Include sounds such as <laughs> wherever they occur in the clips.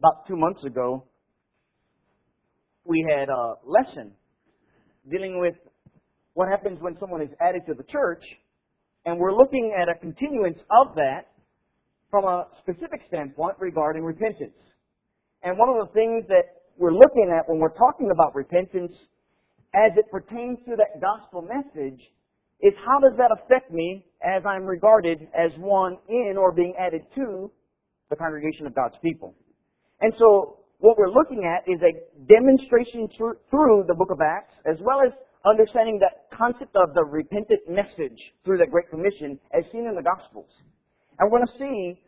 about two months ago, we had a lesson dealing with what happens when someone is added to the church, and we're looking at a continuance of that from a specific standpoint regarding repentance. And one of the things that we're looking at when we're talking about repentance as it pertains to that gospel message is how does that affect me as I'm regarded as one in or being added to the congregation of God's people. And so what we're looking at is a demonstration through the book of Acts as well as understanding that concept of the repentant message through the Great Commission as seen in the Gospels. And we're going to see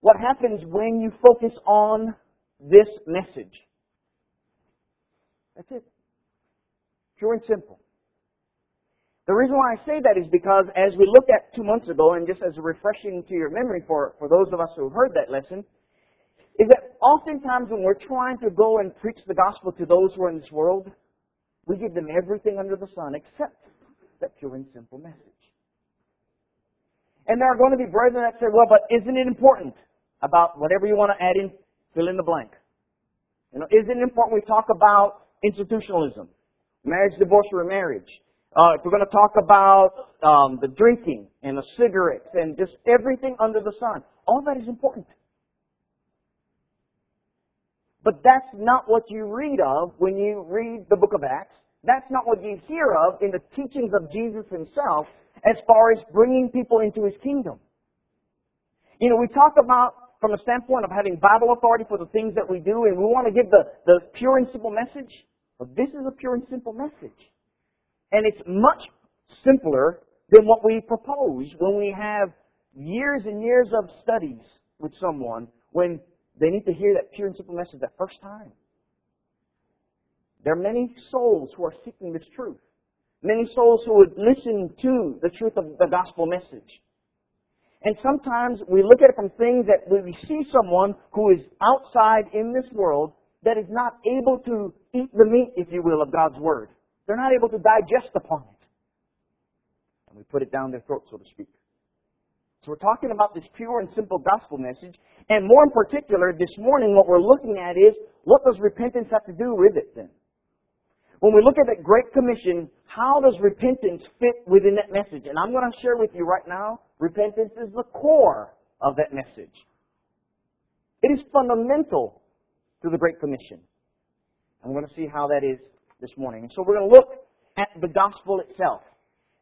what happens when you focus on this message. That's it. Pure and simple. The reason why I say that is because as we looked at two months ago, and just as a refreshing to your memory for, for those of us who heard that lesson, is that oftentimes when we're trying to go and preach the gospel to those who are in this world, we give them everything under the sun except that pure and simple message. And there are going to be brethren that say, well, but isn't it important about whatever you want to add in, fill in the blank? You know, isn't it important we talk about institutionalism, marriage, divorce, or remarriage? Uh, if we're going to talk about um, the drinking and the cigarettes and just everything under the sun, all that is important. But that's not what you read of when you read the book of Acts. That's not what you hear of in the teachings of Jesus himself as far as bringing people into his kingdom. You know, we talk about from a standpoint of having Bible authority for the things that we do, and we want to give the, the pure and simple message. But this is a pure and simple message. And it's much simpler than what we propose when we have years and years of studies with someone when they need to hear that pure and simple message that first time. There are many souls who are seeking this truth. Many souls who would listen to the truth of the gospel message. And sometimes we look at it from things that we see someone who is outside in this world that is not able to eat the meat, if you will, of God's Word. They're not able to digest upon it. And we put it down their throat, so to speak. So we're talking about this pure and simple gospel message. And more in particular, this morning, what we're looking at is what does repentance have to do with it then? When we look at that Great Commission, how does repentance fit within that message? And I'm going to share with you right now, repentance is the core of that message. It is fundamental to the Great Commission. I'm going to see how that is this morning. And So we're going to look at the gospel itself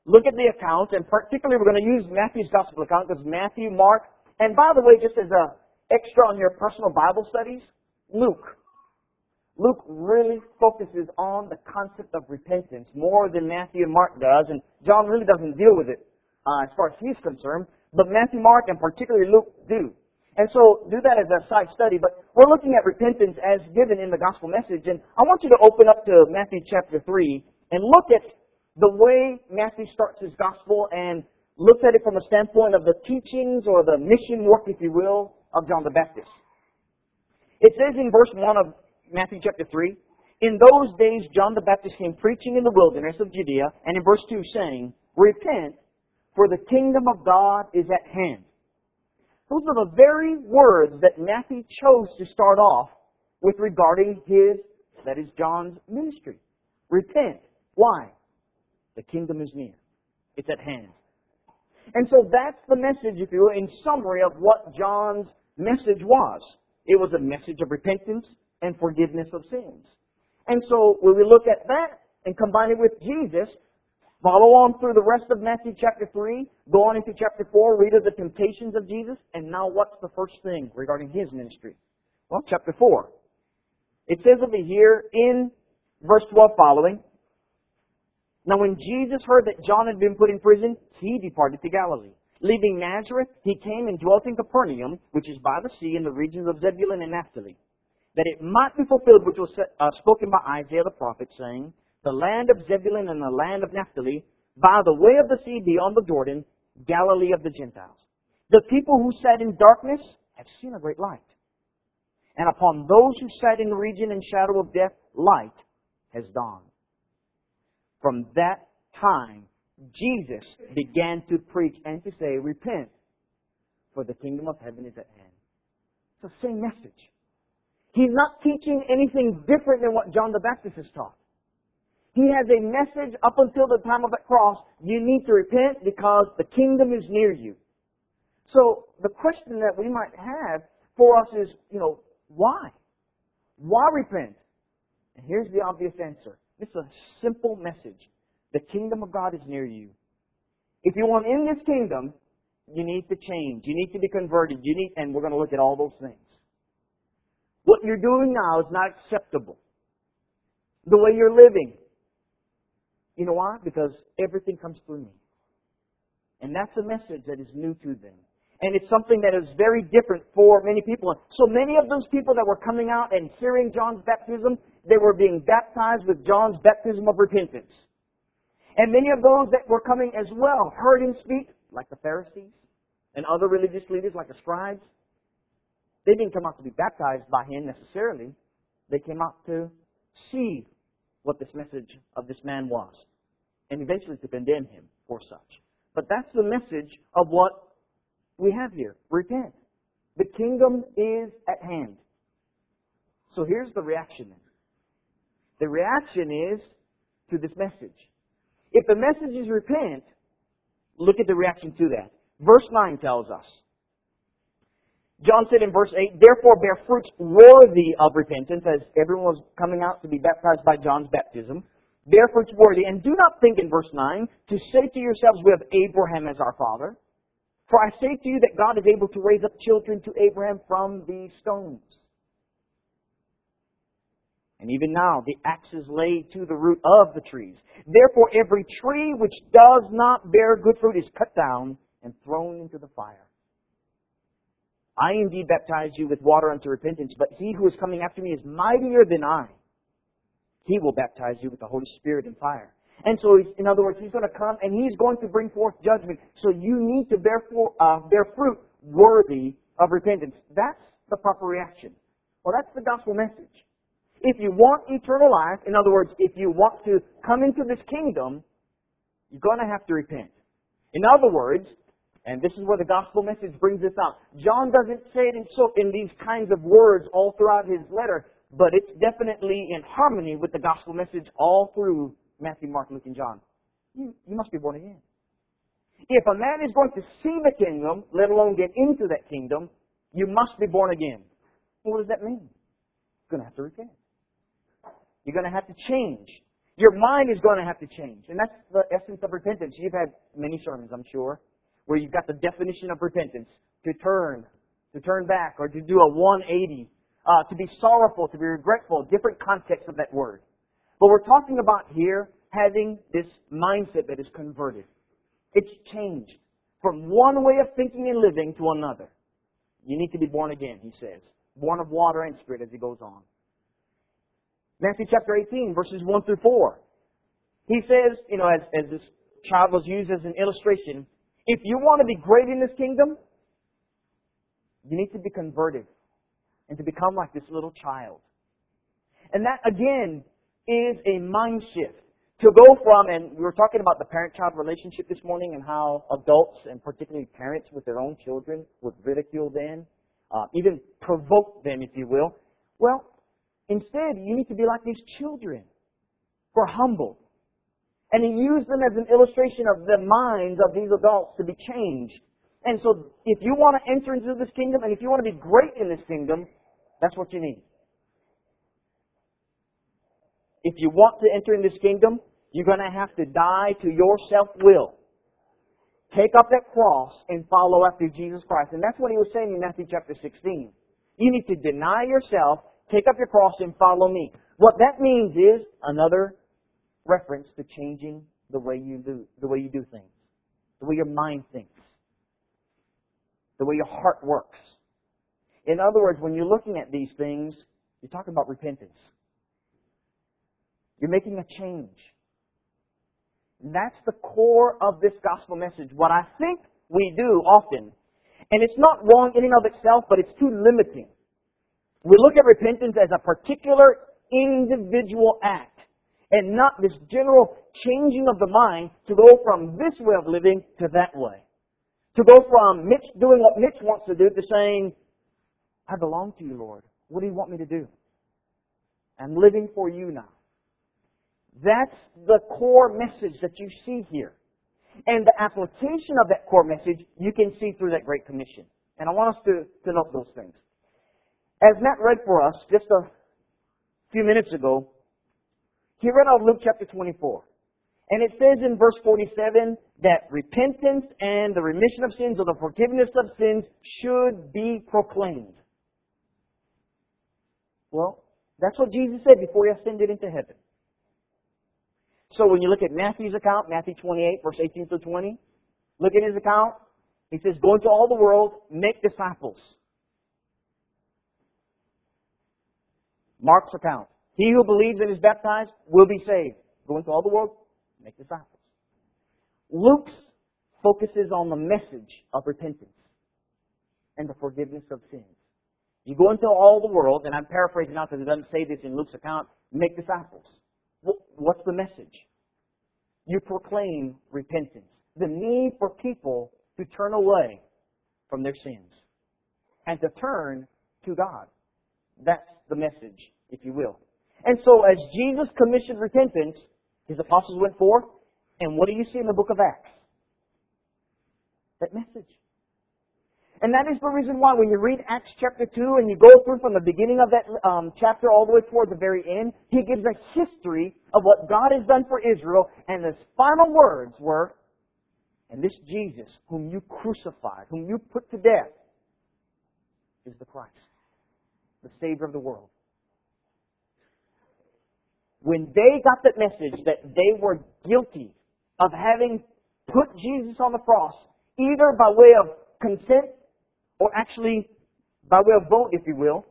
look at the account, and particularly we're going to use Matthew's gospel account because Matthew, Mark, and by the way, just as a extra on your personal Bible studies, Luke. Luke really focuses on the concept of repentance more than Matthew and Mark does, and John really doesn't deal with it uh, as far as he's concerned, but Matthew, Mark, and particularly Luke do. And so do that as a side study, but we're looking at repentance as given in the gospel message, and I want you to open up to Matthew chapter 3 and look at the way Matthew starts his gospel and looks at it from a standpoint of the teachings or the mission work, if you will, of John the Baptist. It says in verse 1 of Matthew chapter 3, In those days John the Baptist came preaching in the wilderness of Judea, and in verse 2 saying, Repent, for the kingdom of God is at hand. Those are the very words that Matthew chose to start off with regarding his, that is John's ministry. Repent. Why? The kingdom is near. It's at hand. And so that's the message, if you will, in summary of what John's message was. It was a message of repentance and forgiveness of sins. And so when we look at that and combine it with Jesus, follow on through the rest of Matthew chapter 3, go on into chapter 4, read of the temptations of Jesus, and now what's the first thing regarding his ministry? Well, chapter 4. It says over here in verse 12 following, now when Jesus heard that John had been put in prison, he departed to Galilee. Leaving Nazareth, he came and dwelt in Capernaum, which is by the sea in the regions of Zebulun and Naphtali, that it might be fulfilled which was uh, spoken by Isaiah the prophet, saying, The land of Zebulun and the land of Naphtali, by the way of the sea beyond the Jordan, Galilee of the Gentiles. The people who sat in darkness have seen a great light. And upon those who sat in the region and shadow of death, light has dawned. From that time, Jesus began to preach and to say, Repent, for the kingdom of heaven is at hand. It's the same message. He's not teaching anything different than what John the Baptist has taught. He has a message up until the time of the cross. You need to repent because the kingdom is near you. So the question that we might have for us is, you know, why? Why repent? And here's the obvious answer. It's a simple message. The kingdom of God is near you. If you want in this kingdom, you need to change. You need to be converted. You need, and we're going to look at all those things. What you're doing now is not acceptable. The way you're living. You know why? Because everything comes through me. And that's a message that is new to them. And it's something that is very different for many people. So many of those people that were coming out and hearing John's baptism, they were being baptized with John's baptism of repentance. And many of those that were coming as well heard him speak, like the Pharisees and other religious leaders, like the scribes. They didn't come out to be baptized by him necessarily. They came out to see what this message of this man was, and eventually to condemn him for such. But that's the message of what we have here. Repent. The kingdom is at hand. So here's the reaction. The reaction is to this message. If the message is repent, look at the reaction to that. Verse 9 tells us. John said in verse 8, Therefore bear fruits worthy of repentance, as everyone was coming out to be baptized by John's baptism. Bear fruits worthy, and do not think in verse 9 to say to yourselves, We have Abraham as our father. For I say to you that God is able to raise up children to Abraham from these stones. And even now, the axe is laid to the root of the trees. Therefore, every tree which does not bear good fruit is cut down and thrown into the fire. I indeed baptize you with water unto repentance, but he who is coming after me is mightier than I. He will baptize you with the Holy Spirit and fire. And so, in other words, he's going to come and he's going to bring forth judgment. So you need to bear, for, uh, bear fruit worthy of repentance. That's the proper reaction. Well, that's the gospel message. If you want eternal life, in other words, if you want to come into this kingdom, you're going to have to repent. In other words, and this is where the gospel message brings this out. John doesn't say it in, so, in these kinds of words all throughout his letter, but it's definitely in harmony with the gospel message all through Matthew, Mark, Luke, and John. You, you must be born again. If a man is going to see the kingdom, let alone get into that kingdom, you must be born again. What does that mean? You're going to have to repent. You're going to have to change. Your mind is going to have to change. And that's the essence of repentance. You've had many sermons, I'm sure, where you've got the definition of repentance to turn, to turn back, or to do a 180, uh, to be sorrowful, to be regretful, different contexts of that word. But we're talking about here having this mindset that is converted. It's changed from one way of thinking and living to another. You need to be born again, he says. Born of water and spirit as he goes on. Matthew chapter 18, verses 1 through 4. He says, you know, as, as this child was used as an illustration, if you want to be great in this kingdom, you need to be converted and to become like this little child. And that, again, is a mind shift. To go from, and we were talking about the parent-child relationship this morning and how adults, and particularly parents with their own children, would ridicule them, uh, even provoke them, if you will. Well, instead, you need to be like these children who are humble. And he used them as an illustration of the minds of these adults to be changed. And so, if you want to enter into this kingdom, and if you want to be great in this kingdom, that's what you need. If you want to enter in this kingdom, you're going to have to die to your self-will. Take up that cross and follow after Jesus Christ. And that's what he was saying in Matthew chapter 16. You need to deny yourself, take up your cross and follow me. What that means is another reference to changing the way you do, the way you do things, the way your mind thinks, the way your heart works. In other words, when you're looking at these things, you're talking about repentance. You're making a change. And that's the core of this gospel message. What I think we do often, and it's not wrong in and of itself, but it's too limiting. We look at repentance as a particular individual act and not this general changing of the mind to go from this way of living to that way. To go from Mitch doing what Mitch wants to do to saying, I belong to you, Lord. What do you want me to do? I'm living for you now. That's the core message that you see here. And the application of that core message you can see through that Great Commission. And I want us to, to note those things. As Matt read for us just a few minutes ago, he read out Luke chapter 24. And it says in verse 47 that repentance and the remission of sins or the forgiveness of sins should be proclaimed. Well, that's what Jesus said before he ascended into heaven. So when you look at Matthew's account, Matthew 28, verse 18 through 20, look at his account. He says, Go into all the world, make disciples. Mark's account. He who believes and is baptized will be saved. Go into all the world, make disciples. Luke's focuses on the message of repentance and the forgiveness of sins. You go into all the world, and I'm paraphrasing now because it doesn't say this in Luke's account, make disciples. What's the message? You proclaim repentance. The need for people to turn away from their sins and to turn to God. That's the message, if you will. And so as Jesus commissioned repentance, his apostles went forth, and what do you see in the book of Acts? That message. And that is the reason why when you read Acts chapter 2 and you go through from the beginning of that um, chapter all the way toward the very end, he gives a history of what God has done for Israel, and his final words were, and this Jesus, whom you crucified, whom you put to death, is the Christ, the Savior of the world. When they got that message that they were guilty of having put Jesus on the cross, either by way of consent or actually by way of vote, if you will,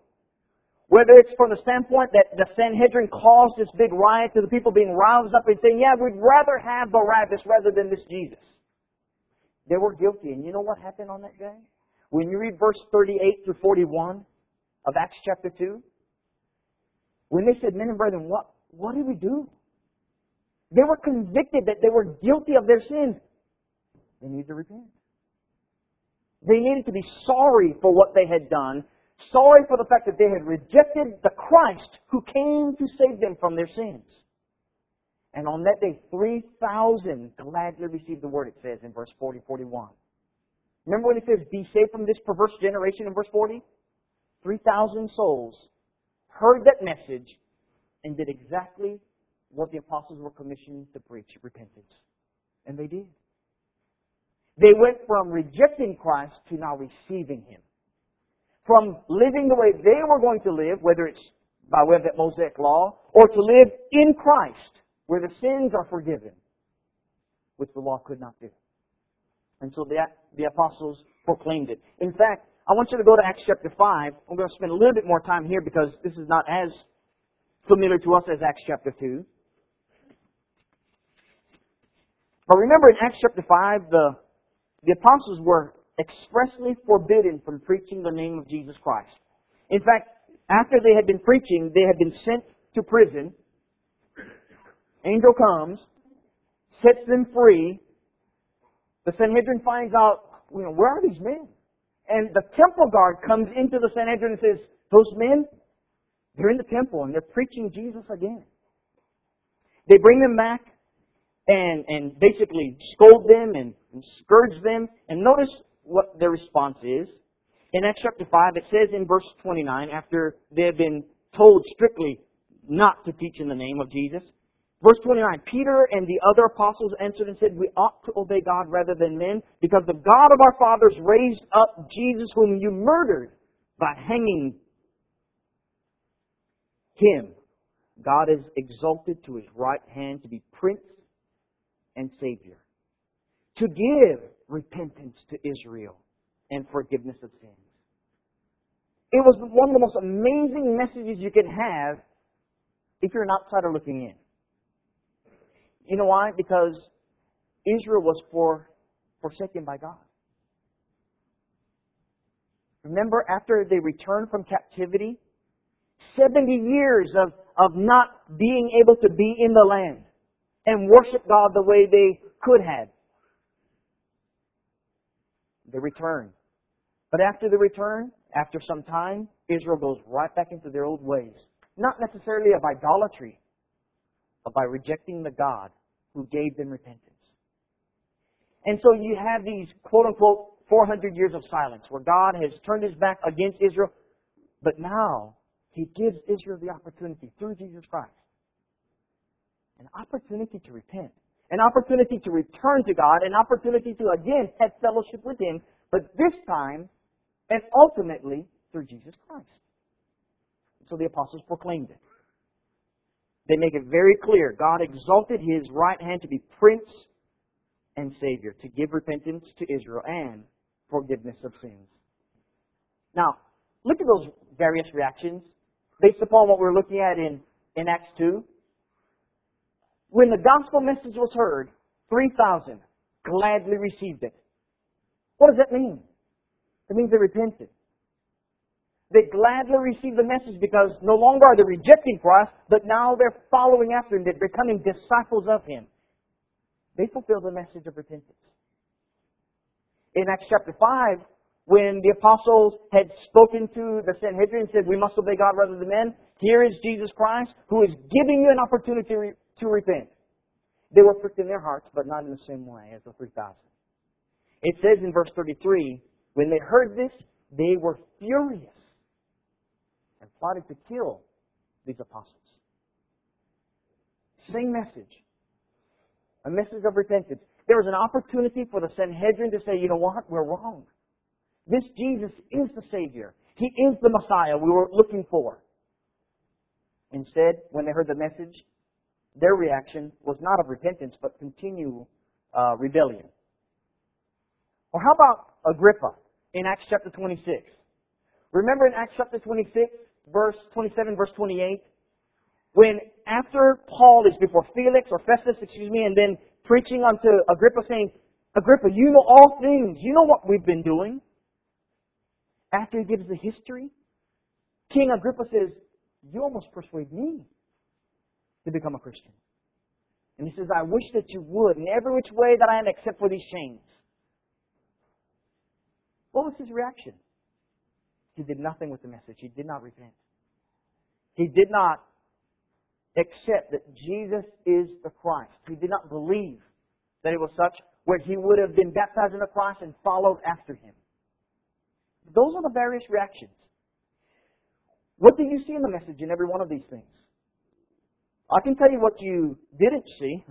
whether it's from the standpoint that the Sanhedrin caused this big riot to the people being roused up and saying, yeah, we'd rather have Barabbas rather than this Jesus. They were guilty. And you know what happened on that day? When you read verse 38 through 41 of Acts chapter 2, when they said, men and brethren, what, what did we do? They were convicted that they were guilty of their sins. They need to repent. They needed to be sorry for what they had done, sorry for the fact that they had rejected the Christ who came to save them from their sins. And on that day, 3,000 gladly received the word, it says in verse 40, 41. Remember when it says, be saved from this perverse generation in verse 40? 3,000 souls heard that message and did exactly what the apostles were commissioned to preach, repentance. And they did. They went from rejecting Christ to now receiving Him. From living the way they were going to live, whether it's by way of that Mosaic law, or to live in Christ, where the sins are forgiven, which the law could not do. And so the, the apostles proclaimed it. In fact, I want you to go to Acts chapter 5. I'm going to spend a little bit more time here because this is not as familiar to us as Acts chapter 2. But remember in Acts chapter 5, the the apostles were expressly forbidden from preaching the name of Jesus Christ. In fact, after they had been preaching, they had been sent to prison. Angel comes, sets them free. The Sanhedrin finds out, you know, where are these men? And the temple guard comes into the Sanhedrin and says, those men, they're in the temple and they're preaching Jesus again. They bring them back and, and basically scold them and, and scourge them. And notice what their response is. In Acts chapter 5, it says in verse 29, after they have been told strictly not to teach in the name of Jesus, Verse 29, Peter and the other apostles answered and said, We ought to obey God rather than men, because the God of our fathers raised up Jesus whom you murdered by hanging him. God is exalted to his right hand to be prince and Savior. To give repentance to Israel and forgiveness of sins. It was one of the most amazing messages you could have if you're an outsider looking in. You know why? Because Israel was for, forsaken by God. Remember, after they returned from captivity, 70 years of, of not being able to be in the land and worship God the way they could have. They return. But after the return, after some time, Israel goes right back into their old ways. Not necessarily of idolatry, but by rejecting the God who gave them repentance. And so you have these quote unquote 400 years of silence where God has turned his back against Israel, but now he gives Israel the opportunity through Jesus Christ an opportunity to repent, an opportunity to return to God, an opportunity to again have fellowship with Him, but this time and ultimately through Jesus Christ. So the apostles proclaimed it. They make it very clear God exalted His right hand to be Prince and Savior, to give repentance to Israel and forgiveness of sins. Now, look at those various reactions based upon what we're looking at in, in Acts 2. When the gospel message was heard, 3,000 gladly received it. What does that mean? It means they repented. They gladly received the message because no longer are they rejecting Christ, but now they're following after Him. They're becoming disciples of Him. They fulfill the message of repentance. In Acts chapter 5, when the apostles had spoken to the Sanhedrin and said, We must obey God rather than men, here is Jesus Christ who is giving you an opportunity to repent. They were pricked in their hearts, but not in the same way as the 3,000. It says in verse 33 when they heard this, they were furious and plotted to kill these apostles. Same message. A message of repentance. There was an opportunity for the Sanhedrin to say, you know what, we're wrong. This Jesus is the Savior. He is the Messiah we were looking for. Instead, when they heard the message, their reaction was not of repentance, but continual uh, rebellion. Or how about Agrippa in Acts chapter 26? Remember in Acts chapter 26, verse 27, verse 28? When after Paul is before Felix or Festus, excuse me, and then preaching unto Agrippa saying, Agrippa, you know all things. You know what we've been doing. After he gives the history, King Agrippa says, You almost persuade me to become a Christian. And he says, I wish that you would in every which way that I am except for these chains. What was his reaction? He did nothing with the message. He did not repent. He did not accept that Jesus is the Christ. He did not believe that it was such where he would have been baptized in the cross and followed after him. Those are the various reactions. What do you see in the message in every one of these things? I can tell you what you didn't see.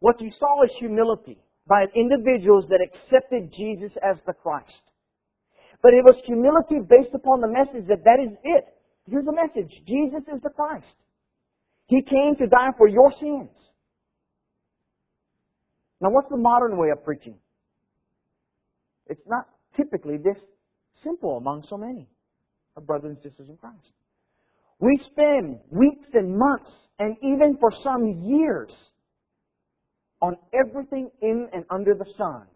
What you saw is humility by individuals that accepted Jesus as the Christ. But it was humility based upon the message that that is it. Here's the message. Jesus is the Christ. He came to die for your sins. Now what's the modern way of preaching? It's not typically this simple among so many of brothers and sisters in Christ. We spend weeks and months, and even for some years, on everything in and under the sun.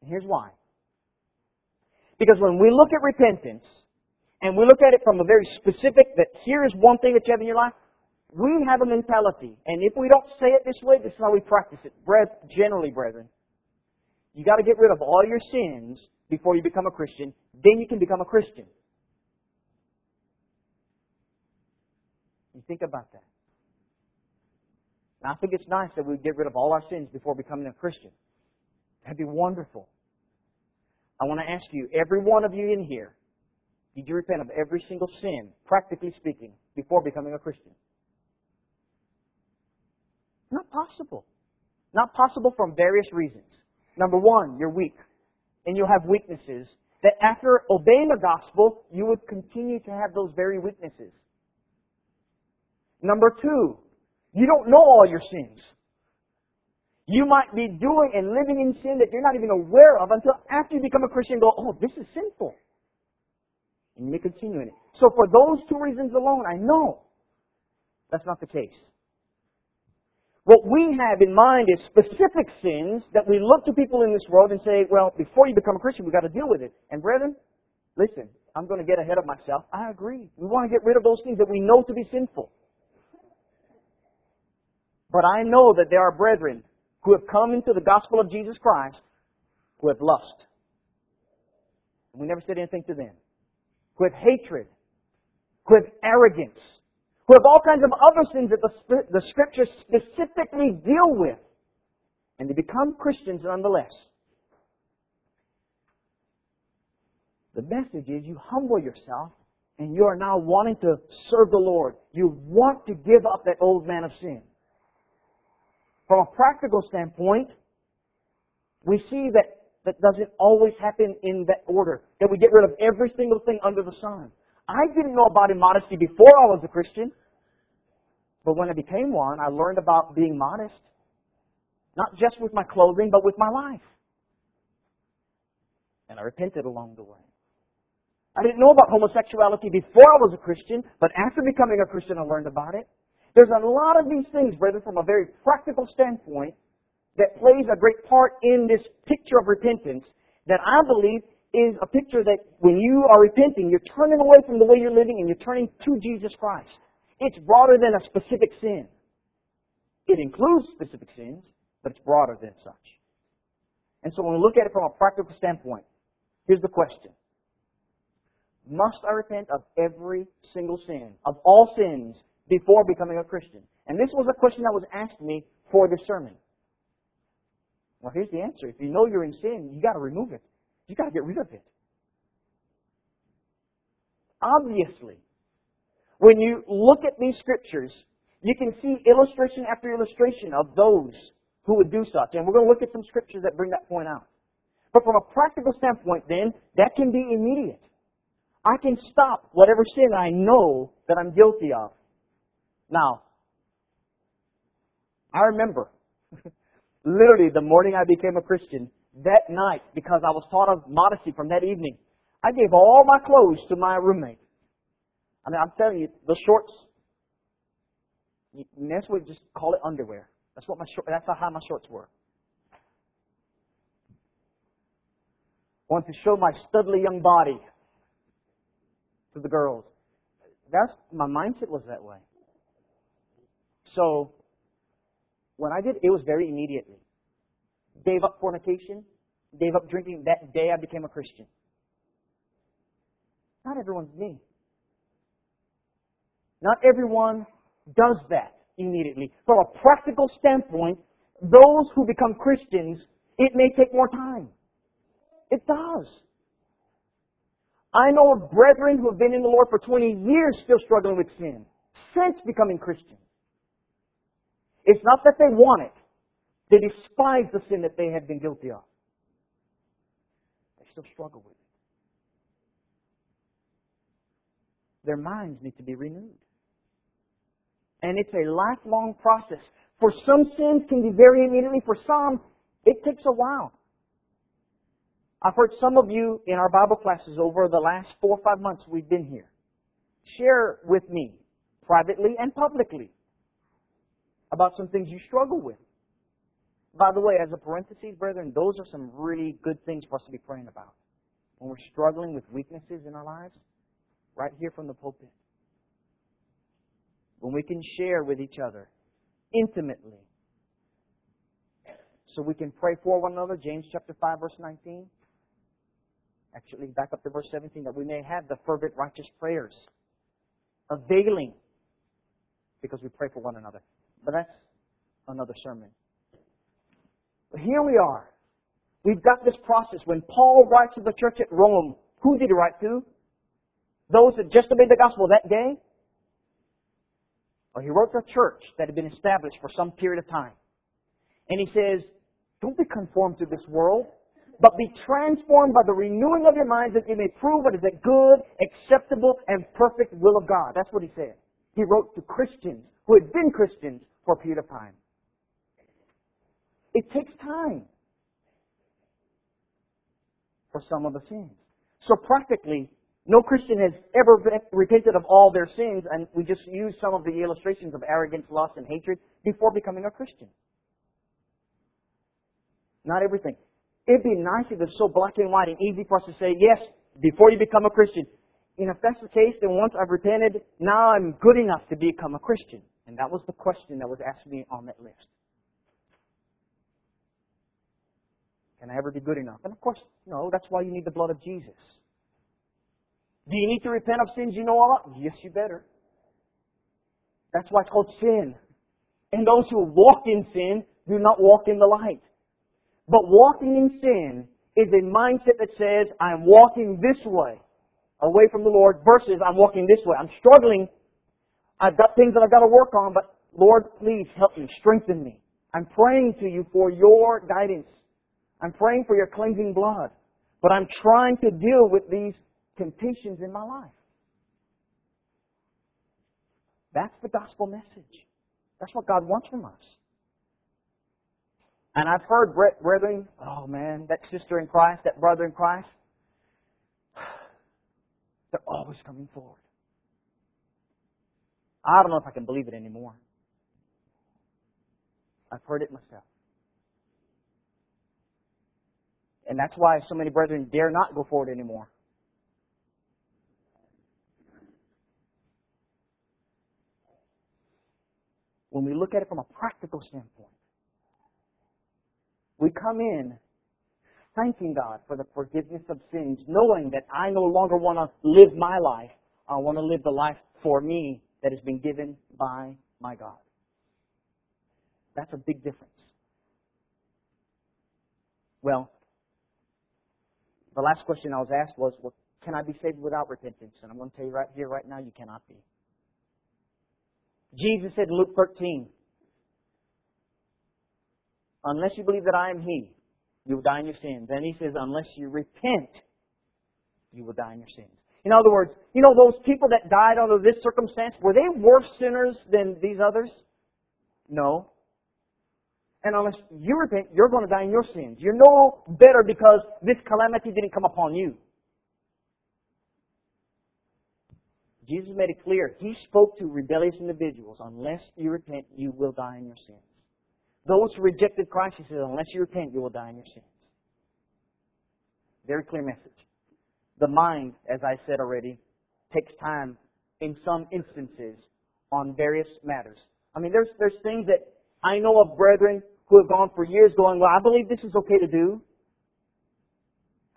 And here's why. Because when we look at repentance, and we look at it from a very specific, that here is one thing that you have in your life, we have a mentality. And if we don't say it this way, this is how we practice it. Breath generally, brethren, you got to get rid of all your sins before you become a Christian. Then you can become a Christian. You think about that. I think it's nice that we get rid of all our sins before becoming a Christian. That'd be wonderful. I want to ask you, every one of you in here, did you repent of every single sin, practically speaking, before becoming a Christian? Not possible. Not possible from various reasons. Number one, you're weak. And you'll have weaknesses that after obeying the gospel, you would continue to have those very weaknesses. Number two, you don't know all your sins. You might be doing and living in sin that you're not even aware of until after you become a Christian go, oh, this is sinful. And you continue in it. So for those two reasons alone, I know that's not the case. What we have in mind is specific sins that we look to people in this world and say, well, before you become a Christian, we've got to deal with it. And brethren, listen, I'm going to get ahead of myself. I agree. We want to get rid of those things that we know to be sinful. But I know that there are brethren who have come into the gospel of Jesus Christ who have lust. And we never said anything to them. who have hatred, who have arrogance, who have all kinds of other sins that the, the scriptures specifically deal with. And they become Christians nonetheless. The message is you humble yourself and you are now wanting to serve the Lord. You want to give up that old man of sin. From a practical standpoint, we see that that doesn't always happen in that order. That we get rid of every single thing under the sun. I didn't know about immodesty before I was a Christian. But when I became one, I learned about being modest. Not just with my clothing, but with my life. And I repented along the way. I didn't know about homosexuality before I was a Christian, but after becoming a Christian, I learned about it. There's a lot of these things, brethren, from a very practical standpoint, that plays a great part in this picture of repentance that I believe is a picture that when you are repenting, you're turning away from the way you're living and you're turning to Jesus Christ. It's broader than a specific sin. It includes specific sins, but it's broader than such. And so when we look at it from a practical standpoint, here's the question. Must I repent of every single sin, of all sins, before becoming a Christian? And this was a question that was asked me for this sermon. Well, here's the answer. If you know you're in sin, you got to remove it. You got to get rid of it. Obviously, when you look at these scriptures, you can see illustration after illustration of those who would do such. And we're going to look at some scriptures that bring that point out. But from a practical standpoint, then, that can be immediate. I can stop whatever sin I know that I'm guilty of. Now, I remember <laughs> literally the morning I became a Christian, that night, because I was taught of modesty from that evening, I gave all my clothes to my roommate. I mean, I'm telling you, the shorts, next week just call it underwear. That's what my short, that's how high my shorts were. Want to show my studly young body to the girls. That's my mindset was that way. So when I did, it was very immediately. Gave up fornication, gave up drinking. That day I became a Christian. Not everyone's me. Not everyone does that immediately. From a practical standpoint, those who become Christians, it may take more time. It does. I know of brethren who have been in the Lord for 20 years still struggling with sin since becoming Christians. It's not that they want it. They despise the sin that they have been guilty of. They still struggle with it. Their minds need to be renewed. And it's a lifelong process. For some sins can be very immediately. For some, it takes a while. I've heard some of you in our Bible classes over the last four or five months we've been here share with me, privately and publicly, about some things you struggle with. By the way, as a parenthesis, brethren, those are some really good things for us to be praying about. When we're struggling with weaknesses in our lives, right here from the pulpit. When we can share with each other intimately. So we can pray for one another, James chapter 5, verse 19. Actually, back up to verse 17, that we may have the fervent righteous prayers availing because we pray for one another. But that's another sermon. But here we are. We've got this process. When Paul writes to the church at Rome, who did he write to? Those that just obeyed the gospel that day? Or he wrote to a church that had been established for some period of time. And he says, don't be conformed to this world, but be transformed by the renewing of your minds that you may prove what is a good, acceptable, and perfect will of God. That's what he said. He wrote to Christians who had been Christians for of time. It takes time for some of the sins. So practically, no Christian has ever repented of all their sins, and we just use some of the illustrations of arrogance, lust, and hatred before becoming a Christian. Not everything. It'd be nice if it was so black and white and easy for us to say, yes, before you become a Christian. And if that's the case, then once I've repented, now I'm good enough to become a Christian. And that was the question that was asked me on that list. Can I ever be good enough? And of course, no, that's why you need the blood of Jesus. Do you need to repent of sins you know of? Yes, you better. That's why it's called sin. And those who walk in sin do not walk in the light. But walking in sin is a mindset that says, I'm walking this way, away from the Lord, versus I'm walking this way. I'm struggling. I've got things that I've got to work on, but Lord, please help me, strengthen me. I'm praying to you for your guidance. I'm praying for your cleansing blood. But I'm trying to deal with these temptations in my life. That's the gospel message. That's what God wants from us. And I've heard brethren, oh man, that sister in Christ, that brother in Christ, <sighs> they're always coming forward. I don't know if I can believe it anymore. I've heard it myself. And that's why so many brethren dare not go forward anymore. When we look at it from a practical standpoint, we come in thanking God for the forgiveness of sins, knowing that I no longer want to live my life. I want to live the life for me that has been given by my God. That's a big difference. Well, the last question I was asked was, well, can I be saved without repentance? And I'm going to tell you right here, right now, you cannot be. Jesus said in Luke 13, unless you believe that I am He, you will die in your sins. Then He says, unless you repent, you will die in your sins. In other words, you know those people that died under this circumstance, were they worse sinners than these others? No. And unless you repent, you're going to die in your sins. You're no better because this calamity didn't come upon you. Jesus made it clear. He spoke to rebellious individuals. Unless you repent, you will die in your sins. Those who rejected Christ, he said, unless you repent, you will die in your sins. Very clear message. The mind, as I said already, takes time in some instances on various matters. I mean, there's, there's things that I know of brethren who have gone for years going, well, I believe this is okay to do.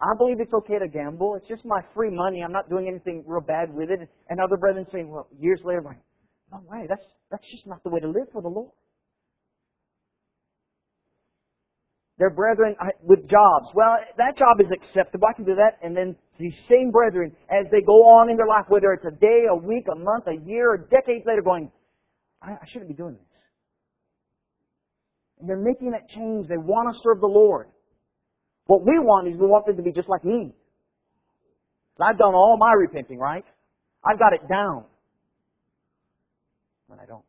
I believe it's okay to gamble. It's just my free money. I'm not doing anything real bad with it. And other brethren saying, well, years later, like, no way, that's, that's just not the way to live for the Lord. Their brethren with jobs. Well, that job is acceptable. I can do that. And then these same brethren, as they go on in their life, whether it's a day, a week, a month, a year, or decades later, going, I, I shouldn't be doing this. And they're making that change. They want to serve the Lord. What we want is we want them to be just like me. I've done all my repenting, right? I've got it down. When I don't.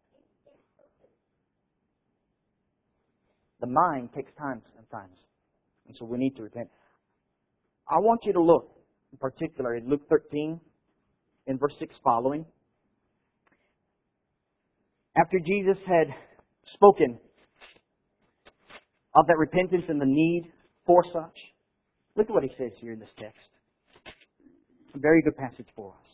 The mind takes time sometimes. And so we need to repent. I want you to look, in particular, in Luke 13, in verse 6 following. After Jesus had spoken of that repentance and the need for such. Look at what he says here in this text. A very good passage for us.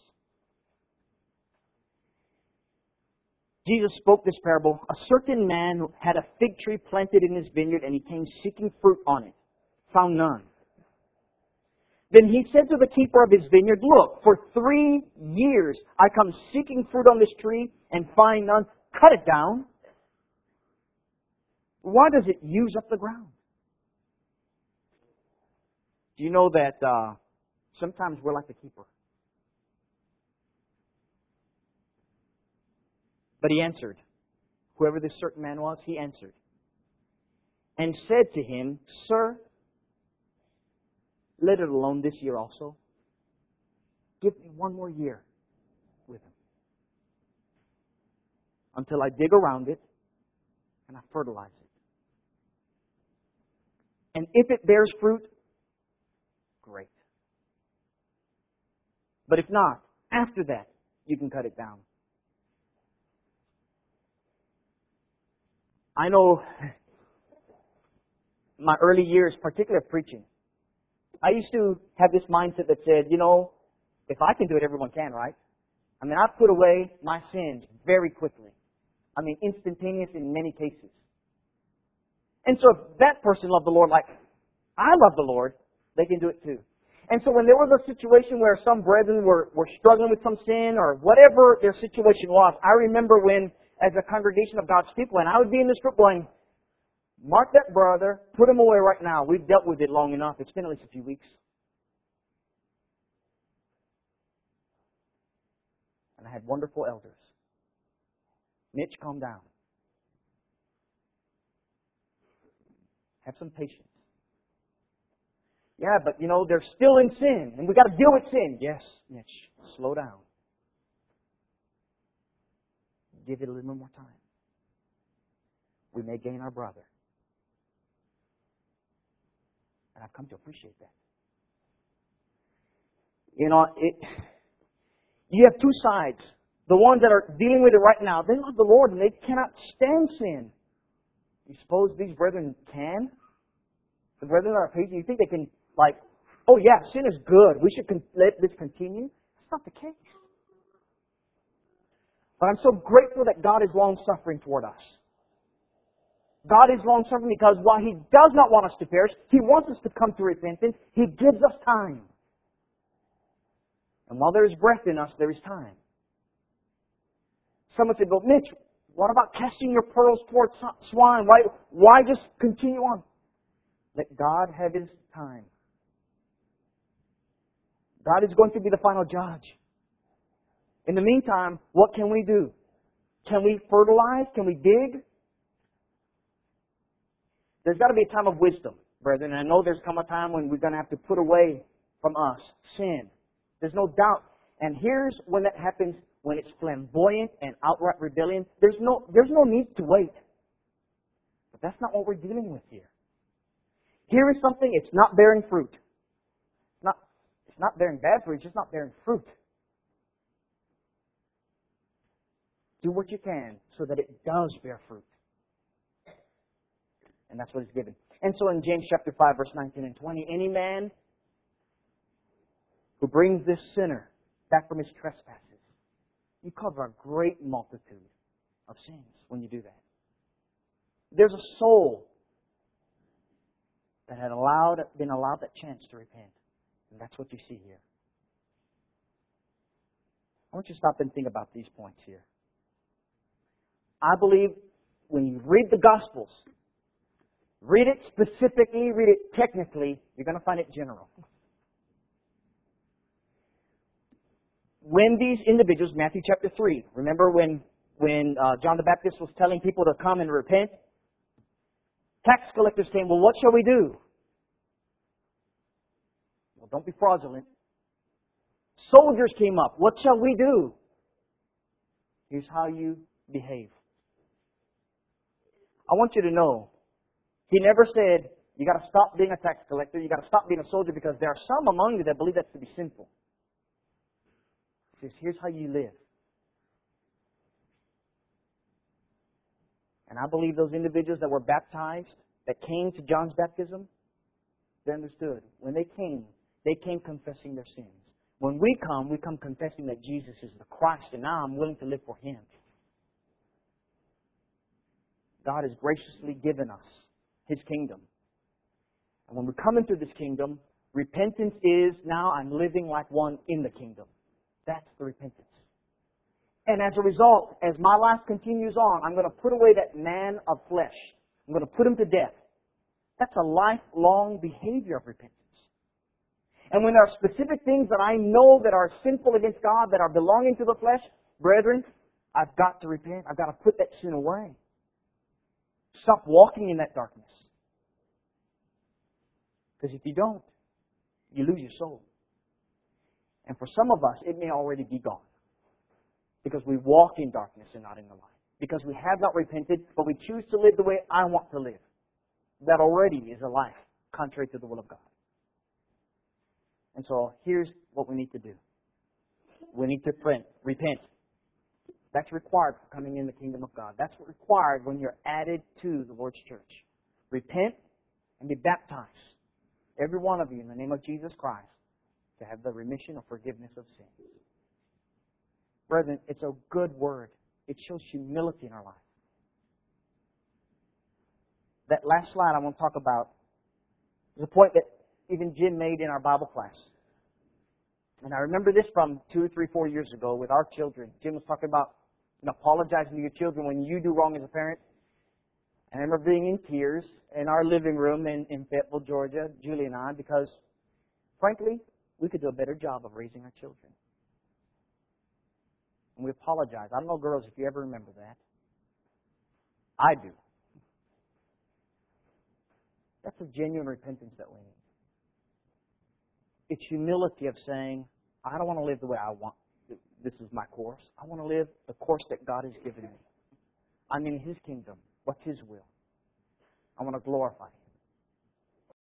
Jesus spoke this parable. A certain man had a fig tree planted in his vineyard, and he came seeking fruit on it. Found none. Then he said to the keeper of his vineyard, Look, for three years I come seeking fruit on this tree and find none. Cut it down. Why does it use up the ground? Do you know that uh, sometimes we're like the keeper? But he answered. Whoever this certain man was, he answered. And said to him, Sir, let it alone this year also. Give me one more year with him. Until I dig around it and I fertilize it. And if it bears fruit, great. But if not, after that, you can cut it down. I know <laughs> my early years, particularly of preaching, I used to have this mindset that said, you know, if I can do it, everyone can, right? I mean, I put away my sins very quickly. I mean, instantaneous in many cases. And so if that person loved the Lord like I love the Lord, they can do it too. And so when there was a situation where some brethren were, were struggling with some sin or whatever their situation was, I remember when, as a congregation of God's people, and I would be in this group going, mark that brother, put him away right now. We've dealt with it long enough. It's been at least a few weeks. And I had wonderful elders. Mitch, calm down. Have some patience. Yeah, but you know, they're still in sin, and we got to deal with sin. Yes, Mitch, slow down. Give it a little more time. We may gain our brother. And I've come to appreciate that. You know, it, you have two sides. The ones that are dealing with it right now, they love the Lord and they cannot stand sin. You suppose these brethren can? The brethren that are patient, you think they can, like, oh yeah, sin is good. We should con- let this continue? That's not the case. But I'm so grateful that God is long suffering toward us. God is long suffering because while He does not want us to perish, He wants us to come to repentance. He gives us time. And while there is breath in us, there is time. Someone said, "Well, Mitch, what about casting your pearls towards swine? Why, why just continue on? Let God have His time. God is going to be the final judge. In the meantime, what can we do? Can we fertilize? Can we dig? There's got to be a time of wisdom, brethren. I know there's come a time when we're going to have to put away from us sin. There's no doubt. And here's when that happens when it's flamboyant and outright rebellion. There's no, there's no need to wait. But that's not what we're dealing with here. Here is something, it's not bearing fruit. It's not, it's not bearing bad fruit, it's just not bearing fruit. Do what you can so that it does bear fruit. And that's what is given. And so in James chapter 5, verse 19 and 20, any man who brings this sinner back from his trespasses, you cover a great multitude of sins when you do that. There's a soul that had allowed, been allowed that chance to repent. And that's what you see here. I want you to stop and think about these points here. I believe when you read the Gospels, read it specifically, read it technically, you're going to find it general. When these individuals, Matthew chapter 3, remember when, when uh, John the Baptist was telling people to come and repent? Tax collectors came, well, what shall we do? Well, don't be fraudulent. Soldiers came up, what shall we do? Here's how you behave. I want you to know, he never said, you got to stop being a tax collector, you got to stop being a soldier because there are some among you that believe that to be sinful. He says, here's how you live. And I believe those individuals that were baptized, that came to John's baptism, they understood. When they came, they came confessing their sins. When we come, we come confessing that Jesus is the Christ and now I'm willing to live for Him. God has graciously given us His kingdom. And when we come into this kingdom, repentance is now I'm living like one in the kingdom. That's the repentance. And as a result, as my life continues on, I'm going to put away that man of flesh. I'm going to put him to death. That's a lifelong behavior of repentance. And when there are specific things that I know that are sinful against God, that are belonging to the flesh, brethren, I've got to repent. I've got to put that sin away. Stop walking in that darkness. Because if you don't, you lose your soul. And for some of us, it may already be gone. Because we walk in darkness and not in the light. Because we have not repented, but we choose to live the way I want to live. That already is a life contrary to the will of God. And so here's what we need to do. We need to repent. That's required for coming in the kingdom of God. That's required when you're added to the Lord's church. Repent and be baptized. Every one of you in the name of Jesus Christ to have the remission or forgiveness of sins. Brethren, it's a good word. It shows humility in our life. That last slide I want to talk about is a point that even Jim made in our Bible class. And I remember this from two, three, four years ago with our children. Jim was talking about know, apologizing to your children when you do wrong as a parent. And I remember being in tears in our living room in, in Fayetteville, Georgia, Julie and I, because frankly, we could do a better job of raising our children. And we apologize. I don't know, girls, if you ever remember that. I do. That's a genuine repentance that we need. It's humility of saying, I don't want to live the way I want. This is my course. I want to live the course that God has given me. I'm in His kingdom. What's His will? I want to glorify Him.